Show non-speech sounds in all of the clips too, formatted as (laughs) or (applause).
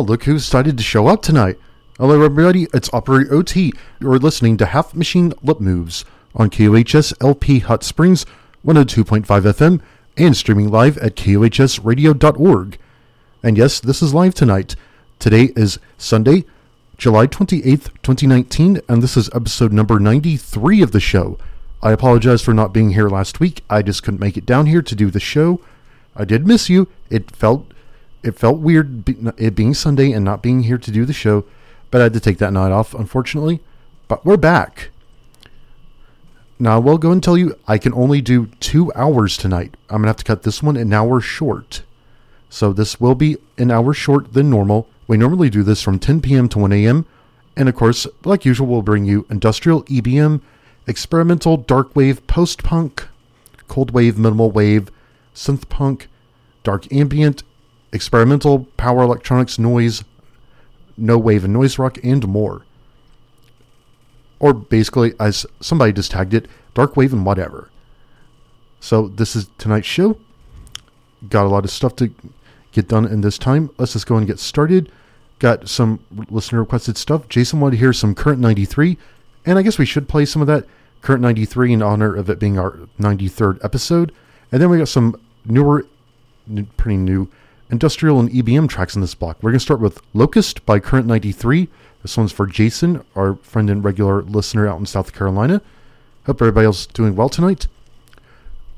Well, look who's decided to show up tonight. Hello, everybody. It's Operator OT. You're listening to Half Machine Lip Moves on KUHS LP Hot Springs 102.5 FM and streaming live at KUHSradio.org. And yes, this is live tonight. Today is Sunday, July 28th, 2019, and this is episode number 93 of the show. I apologize for not being here last week. I just couldn't make it down here to do the show. I did miss you. It felt it felt weird it being Sunday and not being here to do the show, but I had to take that night off, unfortunately. But we're back. Now, I will go and tell you I can only do two hours tonight. I'm going to have to cut this one an hour short. So this will be an hour short than normal. We normally do this from 10 p.m. to 1 a.m. And of course, like usual, we'll bring you industrial EBM, experimental dark wave post punk, cold wave minimal wave, synth punk, dark ambient, experimental power electronics noise, no wave and noise rock, and more. Or basically, as somebody just tagged it, dark wave and whatever. So this is tonight's show. Got a lot of stuff to get done in this time. Let's just go and get started. Got some listener requested stuff. Jason wanted to hear some current 93, and I guess we should play some of that current 93 in honor of it being our 93rd episode. And then we got some newer, pretty new industrial and EBM tracks in this block. We're going to start with Locust by Current 93. This one's for Jason, our friend and regular listener out in South Carolina. Hope everybody else doing well tonight.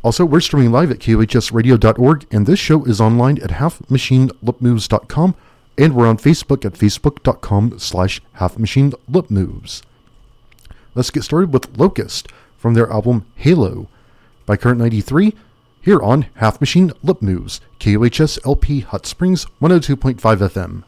Also, we're streaming live at kuhsradio.org, and this show is online at halfmachinelipmoves.com, and we're on Facebook at facebook.com slash halfmachinelipmoves. Let's get started with Locust from their album Halo by Current 93 here on Half Machine Lip Moves, KUHS LP Hot Springs 102.5 FM.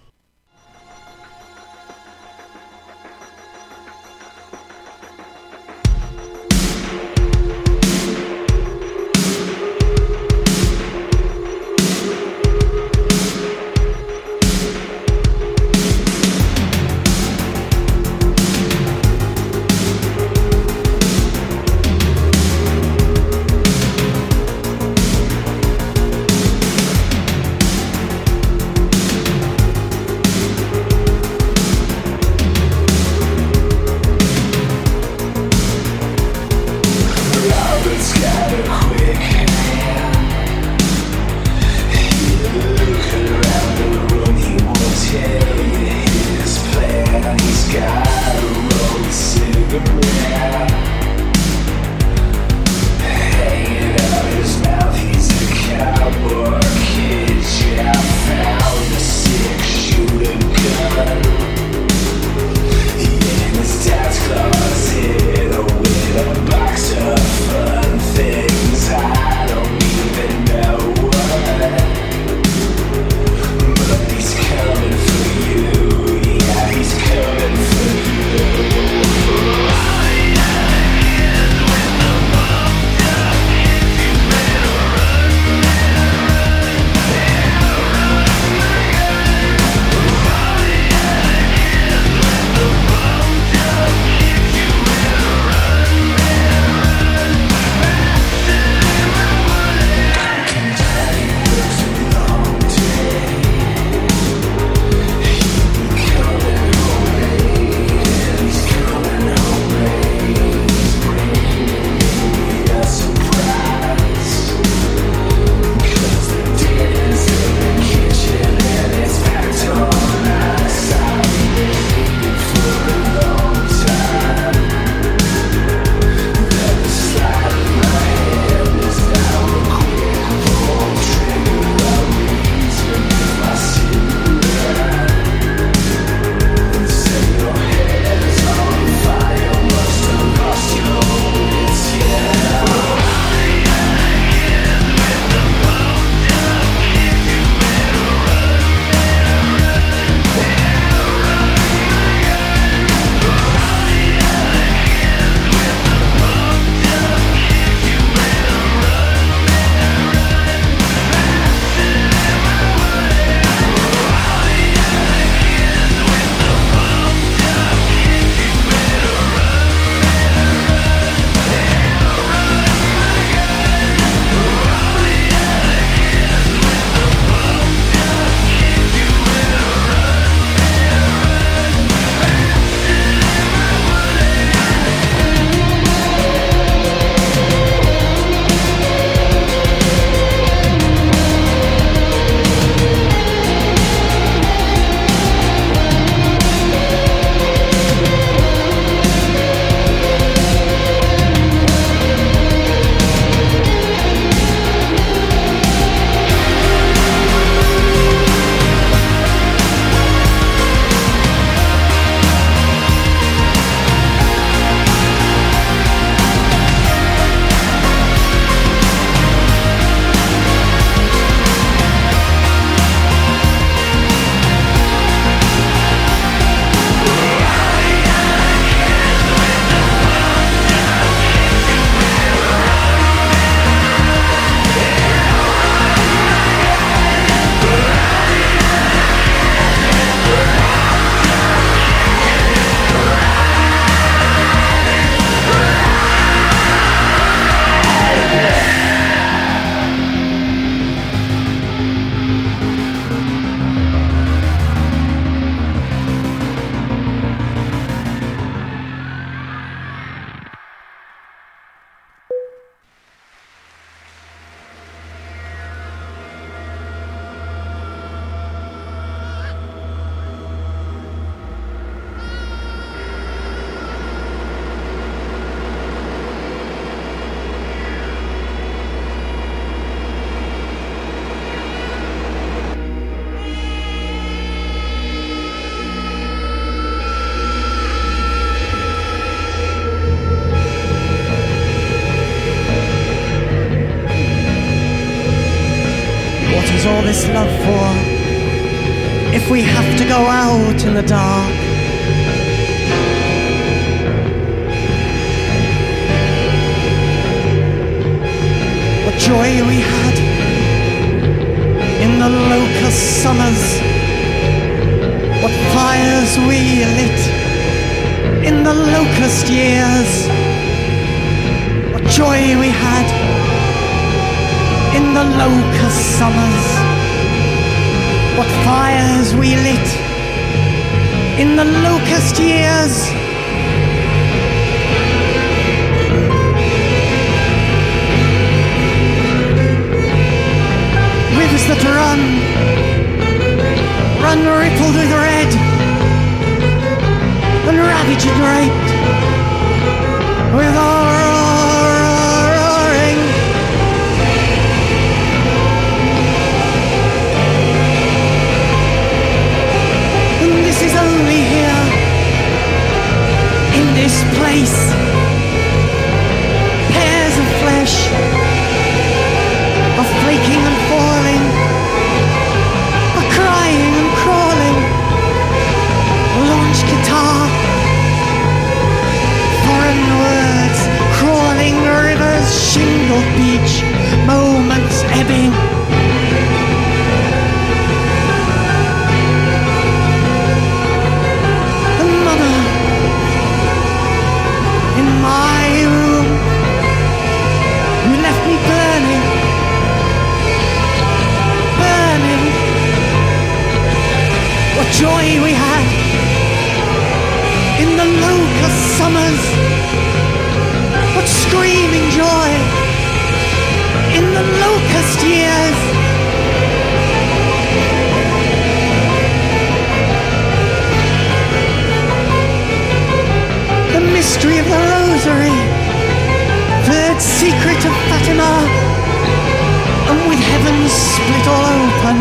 heavens split all open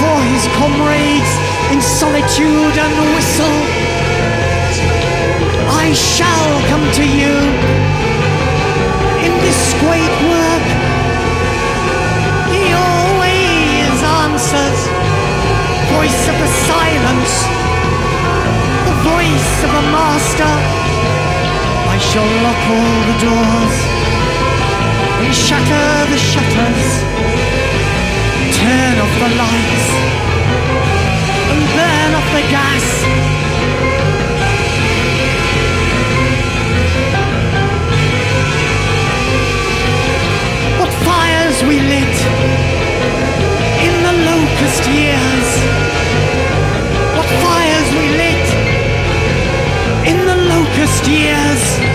for his comrades in solitude and whistle. I shall come to you in this great work. He always answers, voice of the silence, the voice of a master. I shall lock all the doors. We shatter the shutters, turn off the lights, and burn off the gas. What fires we lit in the locust years. What fires we lit in the locust years.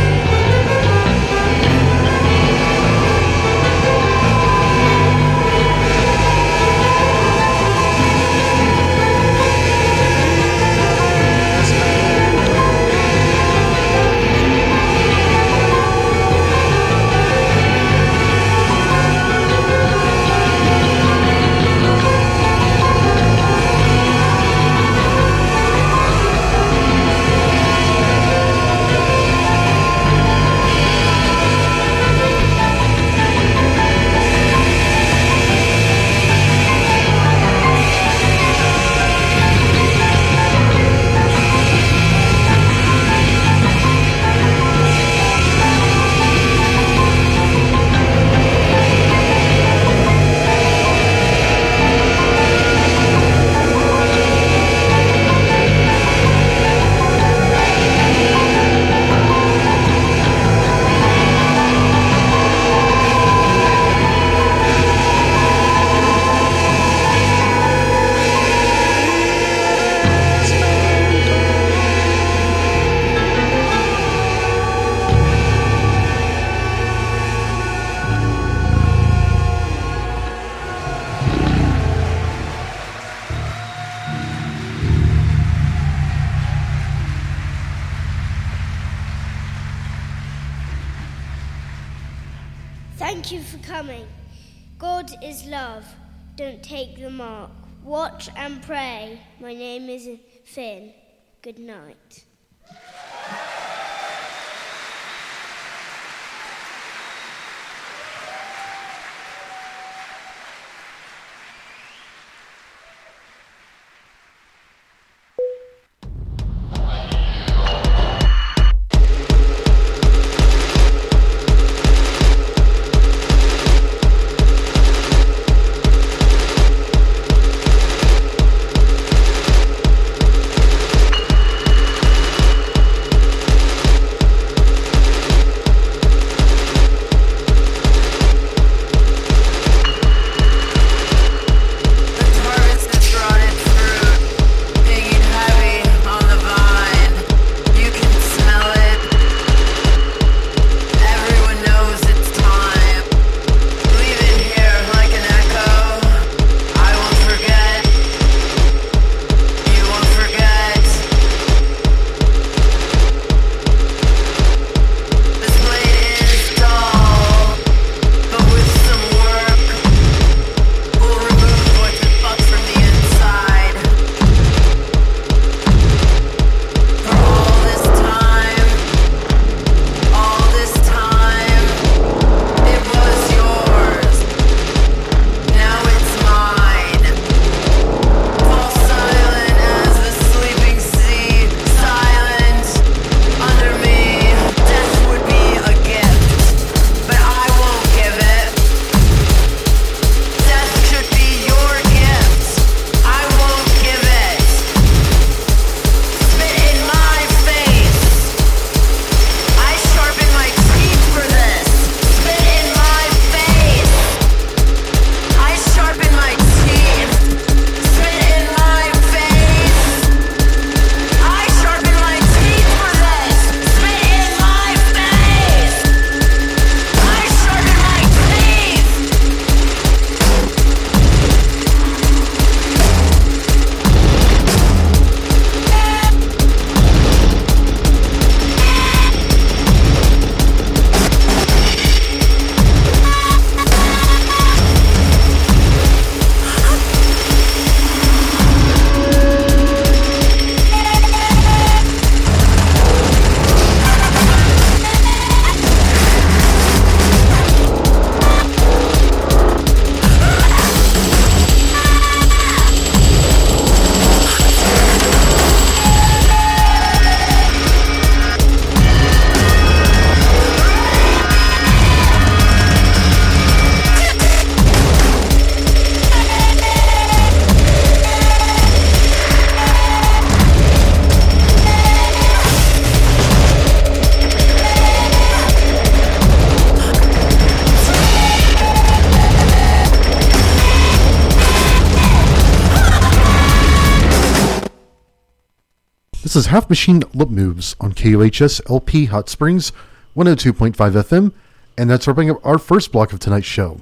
This is Half Machine Lip Moves on KUHS LP Hot Springs 102.5 FM, and that's wrapping up our first block of tonight's show.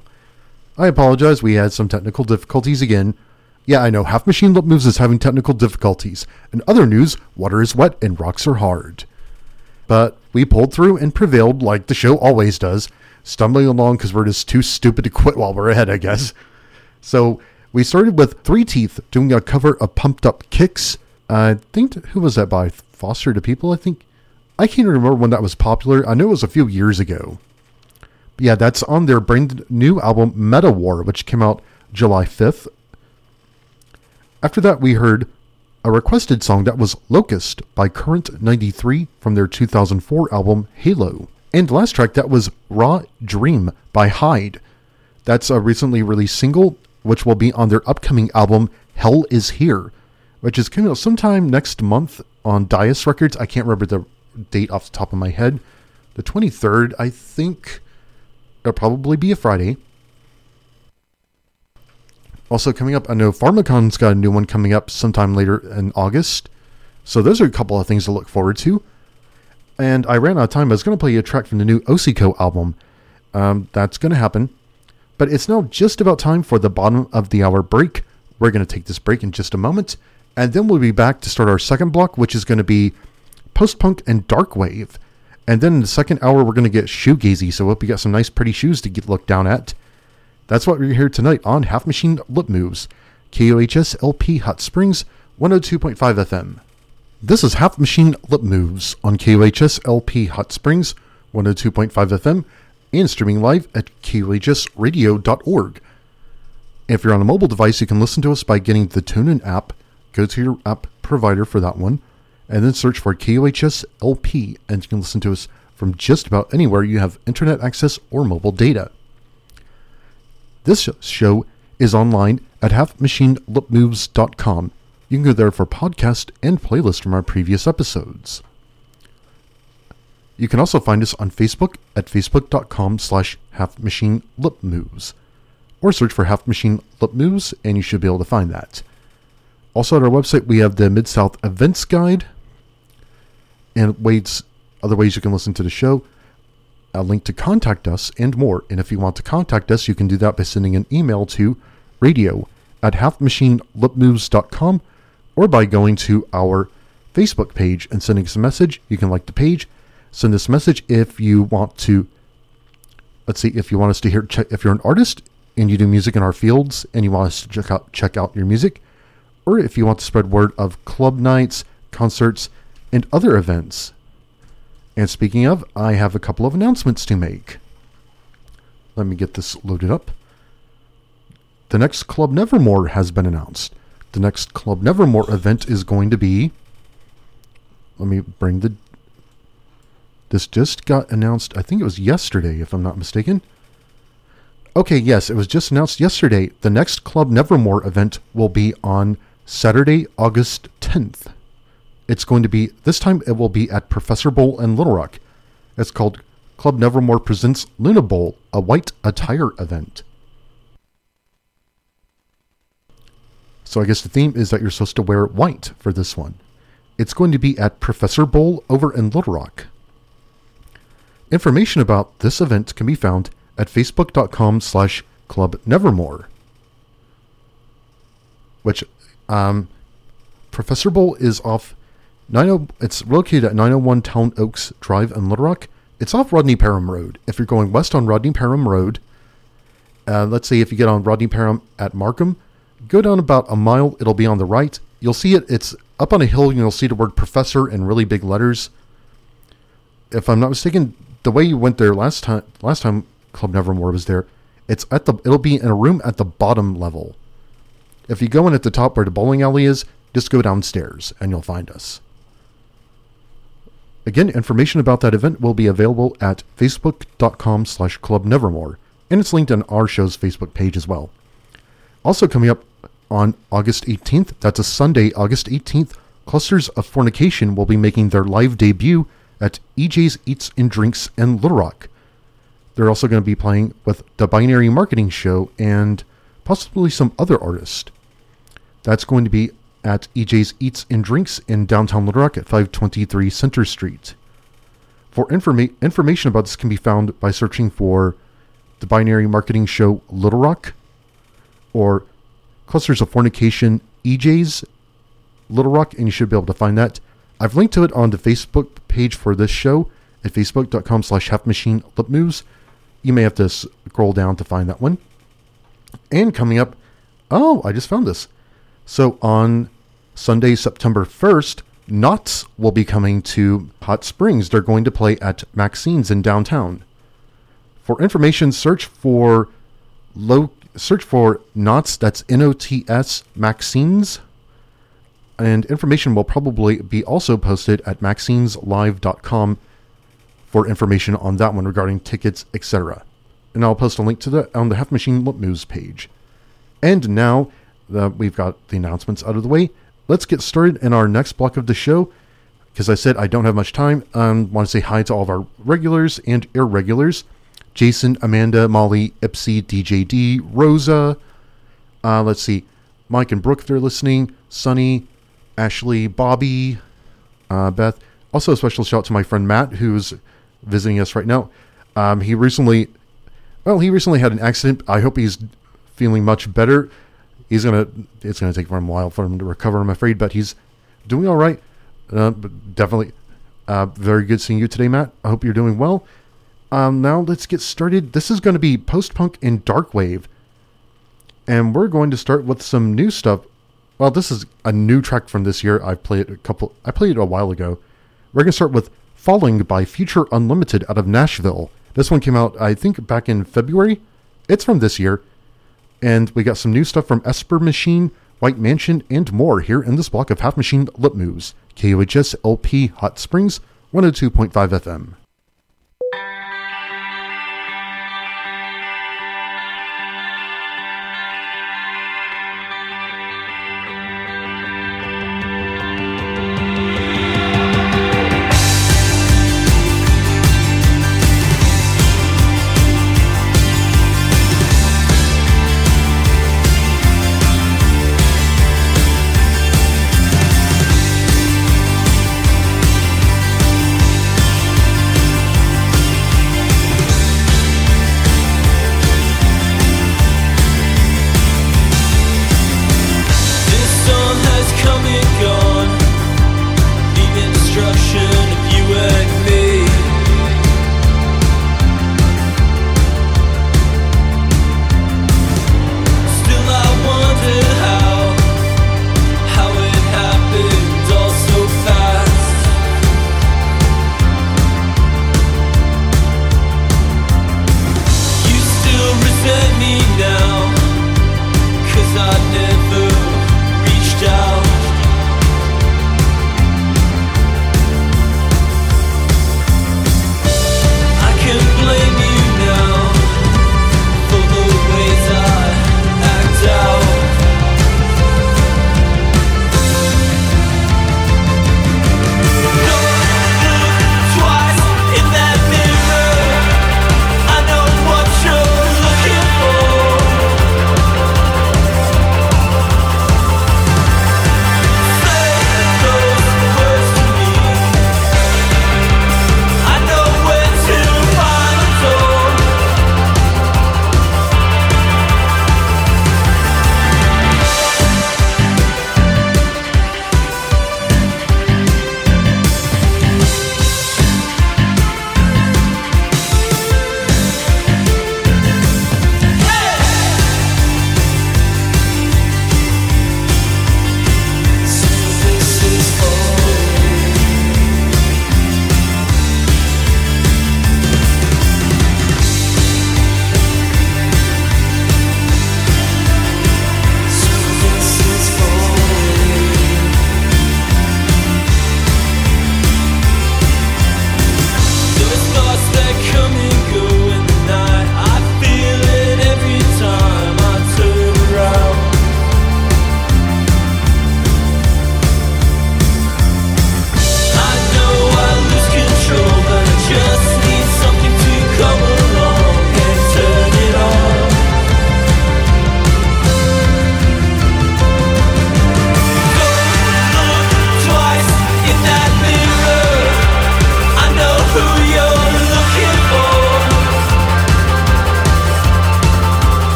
I apologize, we had some technical difficulties again. Yeah, I know, Half Machine Lip Moves is having technical difficulties. In other news, water is wet and rocks are hard. But we pulled through and prevailed like the show always does, stumbling along because we're just too stupid to quit while we're ahead, I guess. So we started with Three Teeth doing a cover of Pumped Up Kicks I think who was that by Foster the People? I think I can't remember when that was popular. I know it was a few years ago. But yeah, that's on their brand new album Meta War, which came out July 5th. After that, we heard a requested song that was Locust by Current 93 from their 2004 album Halo. And last track that was Raw Dream by Hide. That's a recently released single, which will be on their upcoming album Hell Is Here which is coming out sometime next month on Dais Records. I can't remember the date off the top of my head. The 23rd, I think it'll probably be a Friday. Also coming up, I know Pharmakon's got a new one coming up sometime later in August. So those are a couple of things to look forward to. And I ran out of time. But I was going to play a track from the new Osico album. Um, that's going to happen. But it's now just about time for the bottom of the hour break. We're going to take this break in just a moment. And then we'll be back to start our second block, which is going to be post punk and dark wave. And then in the second hour, we're going to get shoegazy. So hope you got some nice, pretty shoes to get look down at. That's what we're here tonight on Half Machine Lip Moves, KUHS LP Hot Springs, 102.5 FM. This is Half Machine Lip Moves on KUHS LP Hot Springs, 102.5 FM, and streaming live at KUHSradio.org. If you're on a mobile device, you can listen to us by getting the TuneIn app go to your app provider for that one, and then search for KUHS LP, and you can listen to us from just about anywhere you have internet access or mobile data. This show is online at halfmachinelipmoves.com. You can go there for podcast and playlist from our previous episodes. You can also find us on Facebook at facebook.com slash halfmachinelipmoves or search for Half Machine Lip Moves and you should be able to find that. Also, at our website, we have the Mid South Events Guide and ways, other ways you can listen to the show, a link to contact us, and more. And if you want to contact us, you can do that by sending an email to radio at halfmachinelipmoves.com or by going to our Facebook page and sending us a message. You can like the page, send us a message if you want to. Let's see if you want us to hear. Check, if you're an artist and you do music in our fields and you want us to check out check out your music, or if you want to spread word of club nights, concerts, and other events. And speaking of, I have a couple of announcements to make. Let me get this loaded up. The next Club Nevermore has been announced. The next Club Nevermore event is going to be. Let me bring the. This just got announced, I think it was yesterday, if I'm not mistaken. Okay, yes, it was just announced yesterday. The next Club Nevermore event will be on Saturday, August 10th. It's going to be, this time it will be at Professor Bowl in Little Rock. It's called Club Nevermore Presents Luna Bowl, a white attire event. So I guess the theme is that you're supposed to wear white for this one. It's going to be at Professor Bowl over in Little Rock. Information about this event can be found at facebook.com slash club nevermore which um, Professor Bowl is off 90. It's located at 901 Town Oaks Drive in Little Rock. It's off Rodney Parham Road. If you're going west on Rodney Parham Road, uh, let's say if you get on Rodney Parham at Markham, go down about a mile. It'll be on the right. You'll see it. It's up on a hill. You'll see the word professor in really big letters. If I'm not mistaken, the way you went there last time, last time Club Nevermore was there, it's at the. It'll be in a room at the bottom level. If you go in at the top where the bowling alley is, just go downstairs and you'll find us. Again, information about that event will be available at facebook.com slash club nevermore, and it's linked on our show's Facebook page as well. Also coming up on August 18th, that's a Sunday, August 18th, Clusters of Fornication will be making their live debut at EJ's Eats and Drinks in Little Rock. They're also going to be playing with the Binary Marketing Show and possibly some other artist. That's going to be at EJ's Eats and Drinks in downtown Little Rock at 523 Center Street. For informa- information about this can be found by searching for the binary marketing show Little Rock or Clusters of Fornication EJ's Little Rock, and you should be able to find that. I've linked to it on the Facebook page for this show at facebook.com slash halfmachine lip moves. You may have to scroll down to find that one. And coming up, oh, I just found this. So on Sunday, September 1st, NOTS will be coming to Hot Springs. They're going to play at Maxine's in downtown. For information, search for low search for NOTS, that's N O T S Maxine's. And information will probably be also posted at maxineslive.com for information on that one regarding tickets, etc. And I'll post a link to that on the Half Machine Lip News page. And now we've got the announcements out of the way, let's get started in our next block of the show. Because I said I don't have much time, I um, want to say hi to all of our regulars and irregulars Jason, Amanda, Molly, Ipsy, DJD, Rosa. Uh, let's see, Mike and Brooke, if they're listening, Sunny, Ashley, Bobby, uh, Beth. Also, a special shout out to my friend Matt, who's visiting us right now. Um, he recently, well, he recently had an accident. I hope he's feeling much better. He's gonna. It's gonna take him a while for him to recover. I'm afraid, but he's doing all right. Uh, but definitely, uh, very good seeing you today, Matt. I hope you're doing well. Um, now let's get started. This is going to be post punk and dark wave, and we're going to start with some new stuff. Well, this is a new track from this year. I played a couple. I played it a while ago. We're going to start with "Falling" by Future Unlimited out of Nashville. This one came out, I think, back in February. It's from this year, and we got some new stuff from Esper Machine, White Mansion, and more here in this block of Half Machine Lip Moves. KUHS LP Hot Springs, 102.5 FM.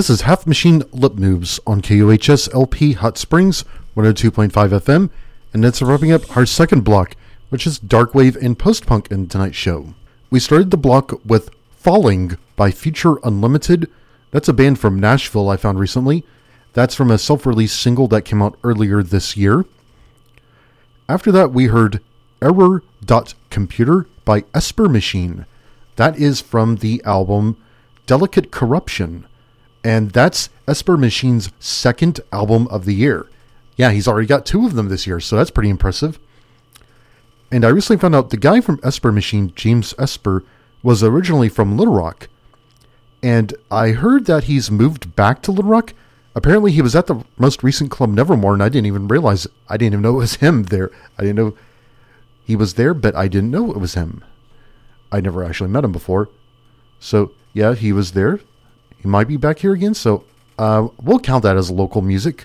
This is Half Machine Lip Moves on KUHS LP Hot Springs 102.5 FM, and it's wrapping up our second block, which is dark wave and post punk in tonight's show. We started the block with Falling by Future Unlimited. That's a band from Nashville I found recently. That's from a self release single that came out earlier this year. After that, we heard Error Computer by Esper Machine. That is from the album Delicate Corruption. And that's Esper Machine's second album of the year. Yeah, he's already got two of them this year, so that's pretty impressive. And I recently found out the guy from Esper Machine, James Esper, was originally from Little Rock. And I heard that he's moved back to Little Rock. Apparently, he was at the most recent club Nevermore, and I didn't even realize, I didn't even know it was him there. I didn't know he was there, but I didn't know it was him. I never actually met him before. So, yeah, he was there. He might be back here again, so uh, we'll count that as local music.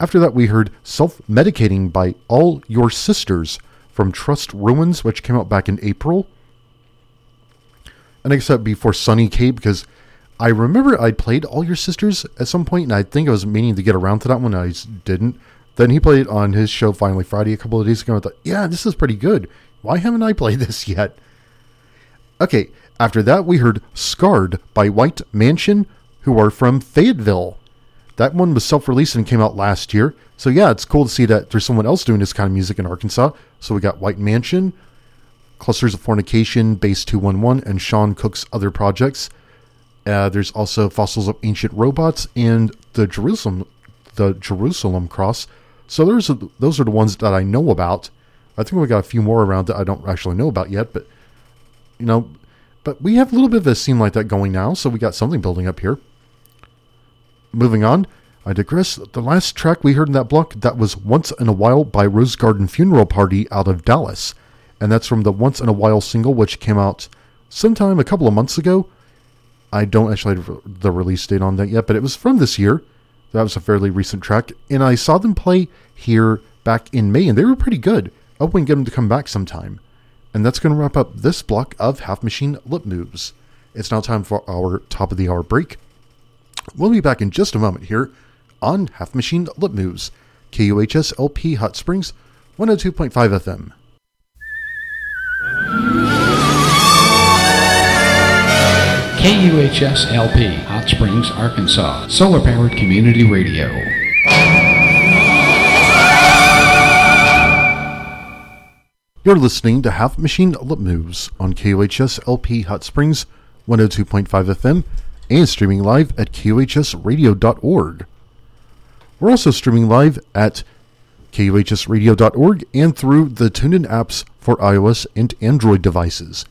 After that, we heard Self Medicating by All Your Sisters from Trust Ruins, which came out back in April. And except before Sunny K, because I remember I played All Your Sisters at some point, and I think I was meaning to get around to that one, I didn't. Then he played it on his show Finally Friday a couple of days ago. I thought, yeah, this is pretty good. Why haven't I played (laughs) this yet? Okay, after that, we heard Scarred by White Mansion, who are from Fayetteville. That one was self released and came out last year. So, yeah, it's cool to see that there's someone else doing this kind of music in Arkansas. So, we got White Mansion, Clusters of Fornication, Base 211, and Sean Cook's other projects. Uh, there's also Fossils of Ancient Robots and the Jerusalem, the Jerusalem Cross. So there's a, those are the ones that I know about. I think we got a few more around that I don't actually know about yet, but you know, but we have a little bit of a scene like that going now, so we got something building up here. Moving on, I digress. The last track we heard in that block that was Once in a While by Rose Garden Funeral Party out of Dallas. And that's from the Once in a While single, which came out sometime a couple of months ago. I don't actually have the release date on that yet, but it was from this year. That was a fairly recent track. And I saw them play here back in May, and they were pretty good. I can get them to come back sometime. And that's going to wrap up this block of Half Machine Lip Moves. It's now time for our top of the hour break. We'll be back in just a moment here on Half Machine Lip Moves, KUHS LP Hot Springs, 102.5 FM. KUHS LP, Hot Springs, Arkansas. Solar powered community radio. You're listening to Half Machine Lip Moves on KUHS LP Hot Springs 102.5 FM and streaming live at KUHSradio.org. We're also streaming live at KUHSradio.org and through the TuneIn apps for iOS and Android devices.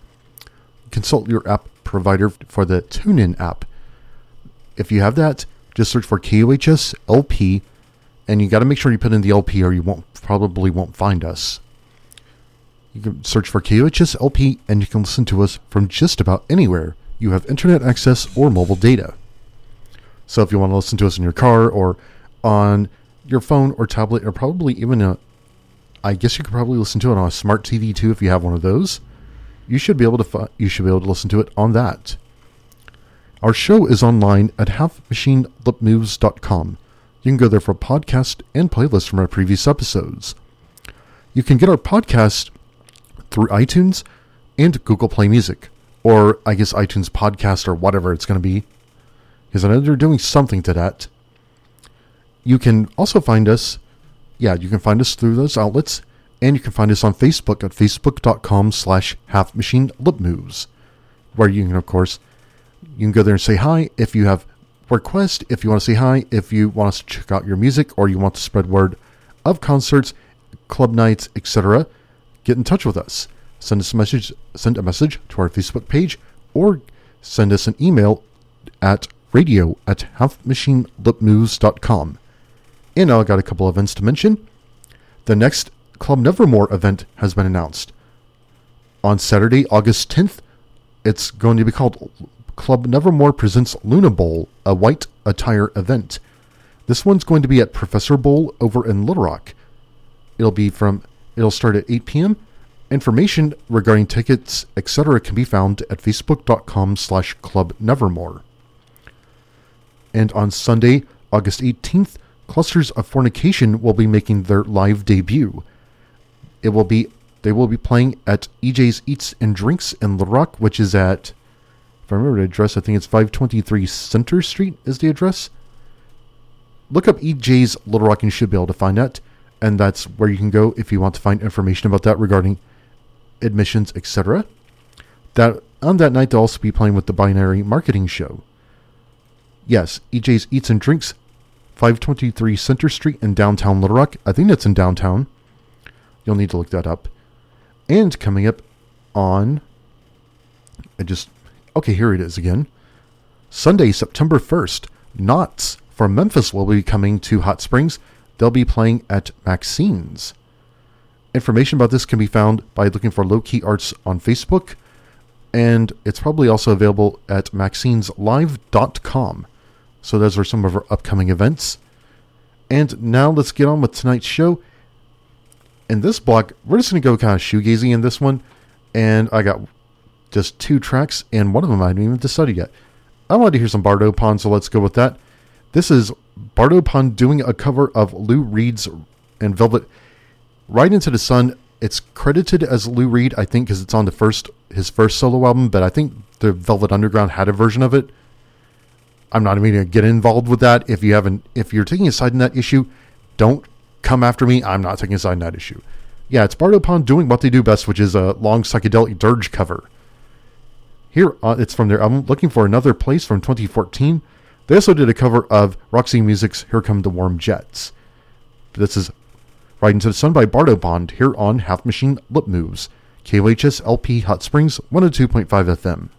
Consult your app provider for the TuneIn app. If you have that, just search for KUHS LP and you got to make sure you put in the LP or you won't probably won't find us. You can search for KUHS LP and you can listen to us from just about anywhere you have internet access or mobile data. So if you want to listen to us in your car or on your phone or tablet or probably even a I guess you could probably listen to it on a smart TV too if you have one of those. You should be able to fi- you should be able to listen to it on that. Our show is online at halfmachinelipmoves.com. You can go there for podcast and playlists from our previous episodes. You can get our podcast through iTunes and Google Play Music, or I guess iTunes Podcast or whatever it's going to be, because I know they're doing something to that. You can also find us, yeah, you can find us through those outlets, and you can find us on Facebook at facebook.com slash halfmachinelipmoves, where you can, of course, you can go there and say hi if you have request, if you want to say hi, if you want us to check out your music, or you want to spread word of concerts, club nights, etc get in touch with us. Send us a message, send a message to our Facebook page, or send us an email at radio at halfmachinelipmoves.com. And now I got a couple events to mention. The next Club Nevermore event has been announced. On Saturday, August 10th, it's going to be called Club Nevermore Presents Luna Bowl, a white attire event. This one's going to be at Professor Bowl over in Little Rock. It'll be from It'll start at 8 p.m. Information regarding tickets, etc. can be found at facebook.com slash club nevermore. And on Sunday, August 18th, Clusters of Fornication will be making their live debut. It will be they will be playing at EJ's Eats and Drinks in Little Rock, which is at if I remember the address, I think it's 523 Center Street is the address. Look up EJ's Little Rock and you should be able to find that. And that's where you can go if you want to find information about that regarding admissions, etc. That on that night they'll also be playing with the Binary Marketing Show. Yes, EJ's Eats and Drinks, 523 Center Street in downtown Little Rock. I think that's in downtown. You'll need to look that up. And coming up on I just okay, here it is again. Sunday, September 1st, NOTS from Memphis will be coming to Hot Springs. They'll be playing at Maxine's. Information about this can be found by looking for Low Key Arts on Facebook, and it's probably also available at maxineslive.com. So those are some of our upcoming events. And now let's get on with tonight's show. In this block, we're just going to go kind of shoegazy in this one, and I got just two tracks, and one of them I haven't even decided yet. I wanted to hear some Bardo Pond, so let's go with that. This is Bardo Pond doing a cover of Lou Reed's and Velvet Ride into the Sun. It's credited as Lou Reed, I think, because it's on the first his first solo album, but I think the Velvet Underground had a version of it. I'm not even going to get involved with that. If you haven't, if you're taking a side in that issue, don't come after me. I'm not taking a side in that issue. Yeah, it's Bardo Pond doing what they do best, which is a long psychedelic dirge cover. Here, uh, it's from their album Looking for Another Place from 2014. They also did a cover of Roxy Music's Here Come the Warm Jets. This is Ride into the Sun by Bardo Pond here on Half Machine Lip Moves. KUHS LP Hot Springs 102.5 FM.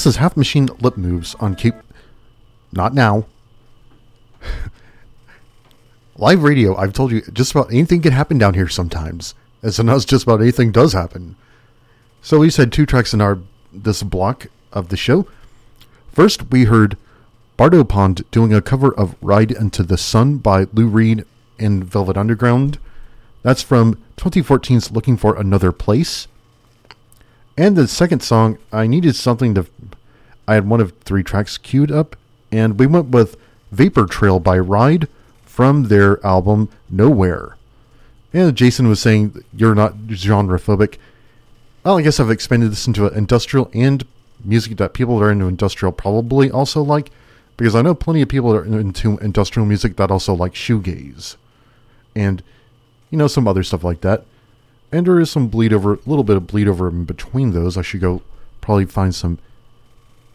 This is Half Machine Lip Moves on Cape. Not now. (laughs) Live radio, I've told you, just about anything can happen down here sometimes. And sometimes just about anything does happen. So we said two tracks in our this block of the show. First, we heard Bardo Pond doing a cover of Ride Into the Sun by Lou Reed and Velvet Underground. That's from 2014's Looking for Another Place. And the second song, I needed something to. I had one of three tracks queued up, and we went with Vapor Trail by Ride from their album Nowhere. And Jason was saying you're not genre phobic. Well, I guess I've expanded this into industrial and music that people that are into industrial probably also like, because I know plenty of people that are into industrial music that also like shoegaze, and you know some other stuff like that. And there is some bleed over, a little bit of bleed over in between those. I should go probably find some.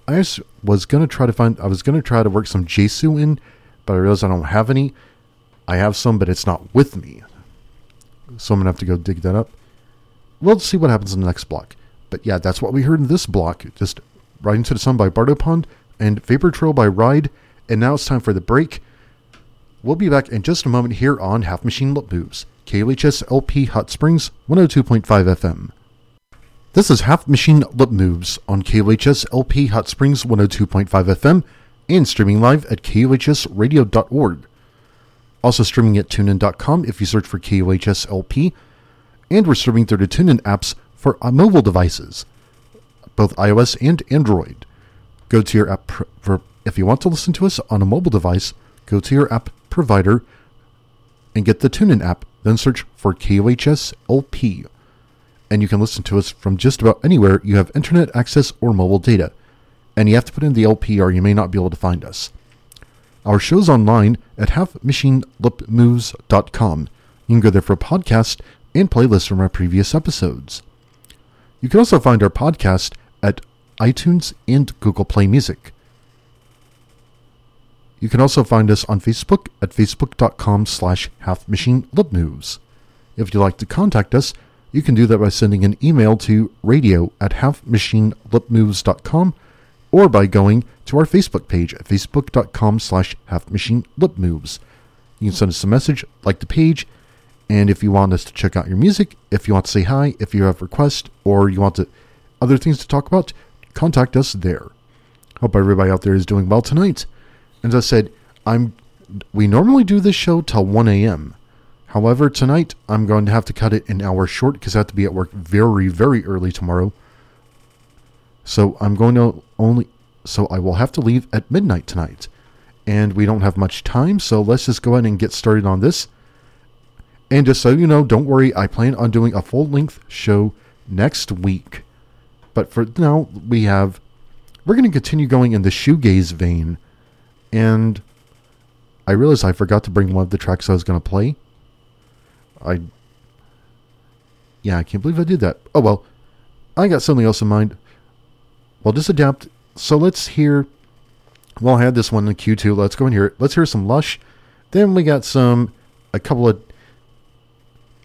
I was gonna try to find. I was gonna try to work some Jesu in, but I realized I don't have any. I have some, but it's not with me. So I'm gonna have to go dig that up. We'll see what happens in the next block. But yeah, that's what we heard in this block. Just Ride Into the Sun by Bardo Pond and Vapor Trail by Ride. And now it's time for the break. We'll be back in just a moment here on Half Machine Lip Moves, KUHS LP Hot Springs 102.5 FM. This is Half Machine Lip Moves on KUHS LP Hot Springs 102.5 FM and streaming live at KUHSradio.org. Also streaming at tunein.com if you search for KUHS LP. And we're streaming through the TuneIn apps for uh, mobile devices, both iOS and Android. Go to your app for if you want to listen to us on a mobile device. Go to your app provider and get the TuneIn app. Then search for KUHS LP, and you can listen to us from just about anywhere you have internet access or mobile data. And you have to put in the LP, or you may not be able to find us. Our show's online at halfmachinelipmoves.com. You can go there for a podcast and playlists from our previous episodes. You can also find our podcast at iTunes and Google Play Music. You can also find us on Facebook at facebook.com slash halfmachinelipmoves. If you'd like to contact us, you can do that by sending an email to radio at halfmachinelipmoves.com or by going to our Facebook page at facebook.com slash halfmachinelipmoves. You can send us a message, like the page, and if you want us to check out your music, if you want to say hi, if you have requests, or you want to, other things to talk about, contact us there. Hope everybody out there is doing well tonight. As I said, I'm we normally do this show till 1 a.m. However, tonight I'm going to have to cut it an hour short because I have to be at work very, very early tomorrow. So I'm going to only so I will have to leave at midnight tonight. And we don't have much time, so let's just go ahead and get started on this. And just so you know, don't worry, I plan on doing a full length show next week. But for now, we have. We're going to continue going in the shoegaze vein. And I realized I forgot to bring one of the tracks I was going to play. I. Yeah, I can't believe I did that. Oh well. I got something else in mind. Well, just adapt. So let's hear. Well, I had this one in Q2. Let's go in here. Let's hear some Lush. Then we got some. A couple of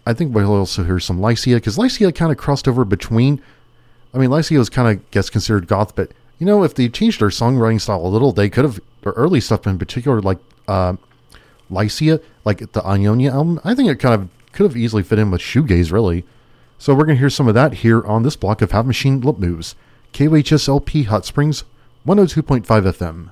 I think we'll also hear some Lycia because Lycia kind of crossed over between. I mean, Lycia was kind of gets considered goth, but you know, if they changed their songwriting style a little, they could have their early stuff in particular, like uh, Lycia, like the Ionia album. I think it kind of could have easily fit in with shoegaze, really. So we're gonna hear some of that here on this block of Half Machine Lip Moves, KUHS LP Hot Springs, 102.5 FM.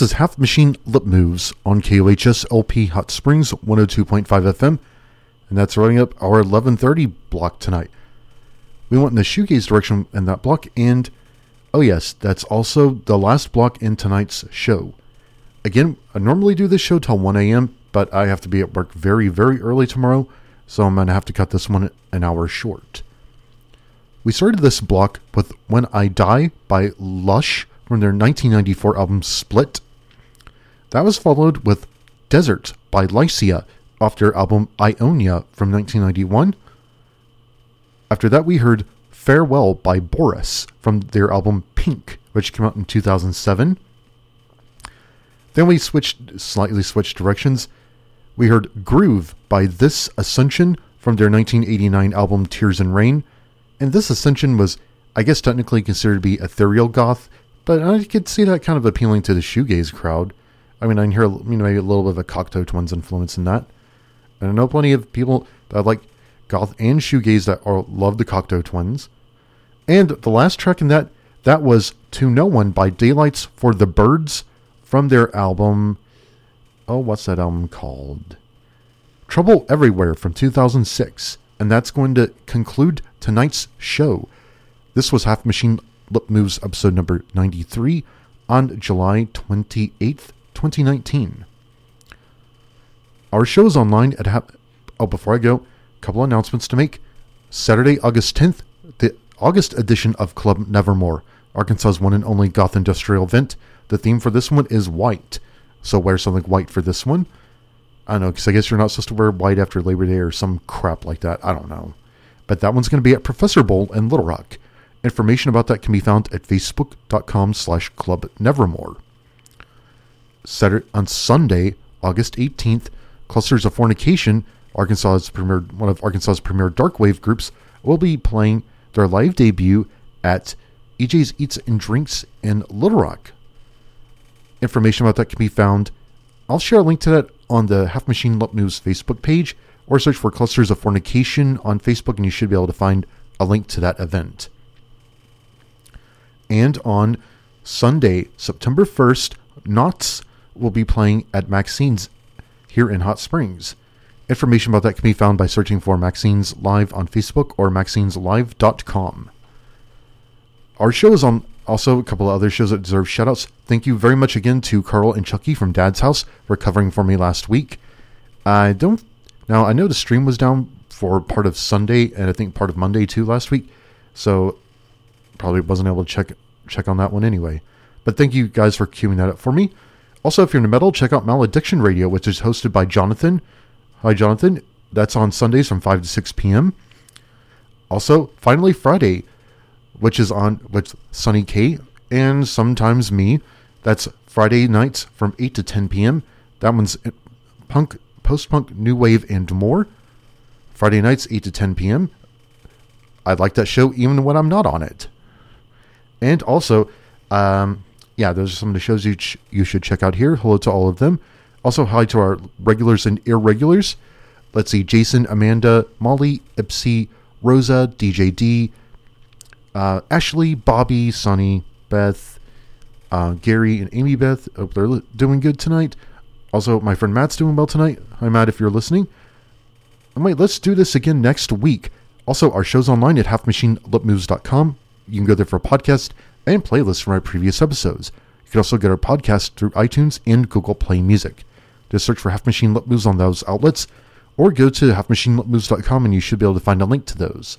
This is Half Machine Lip Moves on KUHS LP Hot Springs 102.5 FM, and that's running up our 11:30 block tonight. We went in the shoegaze direction in that block, and oh yes, that's also the last block in tonight's show. Again, I normally do this show till 1 a.m., but I have to be at work very, very early tomorrow, so I'm gonna have to cut this one an hour short. We started this block with When I Die by Lush from their 1994 album Split. That was followed with Desert by Lycia off their album Ionia from 1991. After that, we heard Farewell by Boris from their album Pink, which came out in 2007. Then we switched, slightly switched directions. We heard Groove by This Ascension from their 1989 album Tears and Rain. And This Ascension was, I guess, technically considered to be ethereal goth, but I could see that kind of appealing to the shoegaze crowd. I mean, I can hear you know, maybe a little bit of a Cocteau Twins influence in that. And I know plenty of people that like goth and shoegaze that are love the Cocteau Twins. And the last track in that that was To No One by Daylights for the Birds from their album. Oh, what's that album called? Trouble Everywhere from 2006. And that's going to conclude tonight's show. This was Half Machine Lip Moves episode number 93 on July 28th, 2019. Our show is online at Half. Oh, before I go, a couple announcements to make. Saturday, August 10th, the August edition of Club Nevermore, Arkansas's one and only goth industrial event. The theme for this one is white. So wear something white for this one. I don't know, because I guess you're not supposed to wear white after Labor Day or some crap like that. I don't know. But that one's going to be at Professor Bowl in Little Rock. Information about that can be found at facebook.com slash club nevermore. Saturday, on Sunday, August 18th, Clusters of Fornication, Arkansas's premier, one of Arkansas's premier dark wave groups, will be playing their live debut at EJ's Eats and Drinks in Little Rock. Information about that can be found. I'll share a link to that on the Half Machine Lip Moves Facebook page, or search for Clusters of Fornication on Facebook, and you should be able to find a link to that event. And on Sunday, September 1st, NOTS will be playing at Maxine's here in Hot Springs. Information about that can be found by searching for Maxine's Live on Facebook or maxineslive.com. Our show is on also a couple of other shows that deserve shoutouts. Thank you very much again to Carl and Chucky from Dad's House for covering for me last week. I don't now I know the stream was down for part of Sunday and I think part of Monday too last week, so probably wasn't able to check check on that one anyway. But thank you guys for queuing that up for me. Also, if you're into metal, check out Malediction Radio, which is hosted by Jonathan. Hi, Jonathan. That's on Sundays from 5 to 6 p.m. Also, finally Friday, which is on with Sunny K and sometimes me. That's Friday nights from 8 to 10 p.m. That one's punk, post punk, new wave, and more. Friday nights, 8 to 10 p.m. I like that show even when I'm not on it. And also, um, yeah, those are some of the shows you, ch- you should check out here. Hello to all of them. Also, hi to our regulars and irregulars. Let's see Jason, Amanda, Molly, Ipsy, Rosa, DJ D, uh, Ashley, Bobby, Sonny, Beth, uh, Gary, and Amy Beth. Hope they're li- doing good tonight. Also, my friend Matt's doing well tonight. Hi, Matt, if you're listening. And wait, let's do this again next week. Also, our show's online at halfmachinelipmoves.com. You can go there for a podcast and playlists from our previous episodes. You can also get our podcast through iTunes and Google Play Music. Just search for Half Machine Lip Moves on those outlets, or go to halfmachinelipmoves.com and you should be able to find a link to those.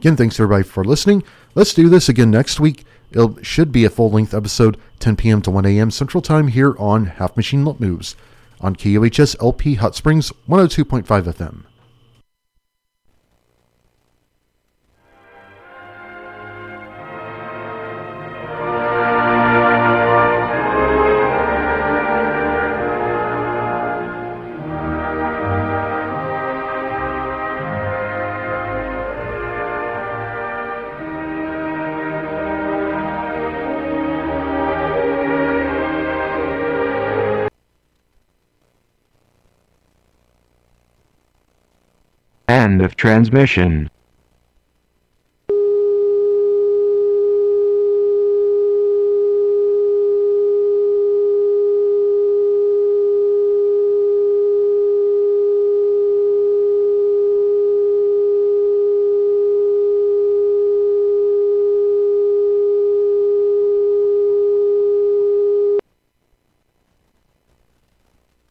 Again, thanks everybody for listening. Let's do this again next week. It should be a full length episode, 10 p.m. to 1 a.m. Central Time here on Half Machine Lip Moves on KUHS LP Hot Springs 102.5 FM. End of transmission.